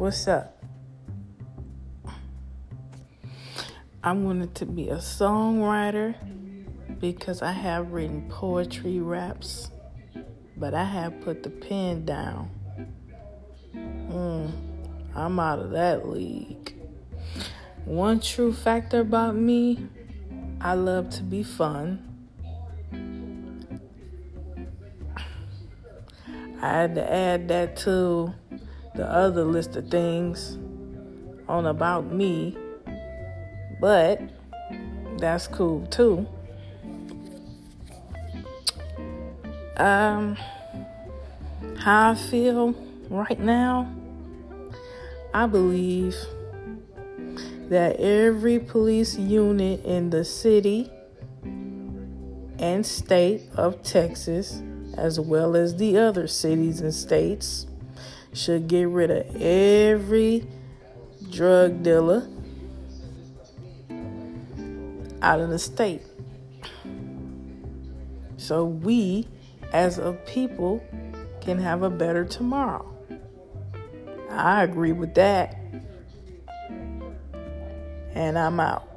What's up? I wanted to be a songwriter because I have written poetry raps, but I have put the pen down. Mm, I'm out of that league. One true factor about me I love to be fun. I had to add that to the other list of things on about me, but that's cool too. Um, how I feel right now, I believe that every police unit in the city and state of Texas, as well as the other cities and states, should get rid of every drug dealer out of the state. So we as a people can have a better tomorrow. I agree with that. And I'm out.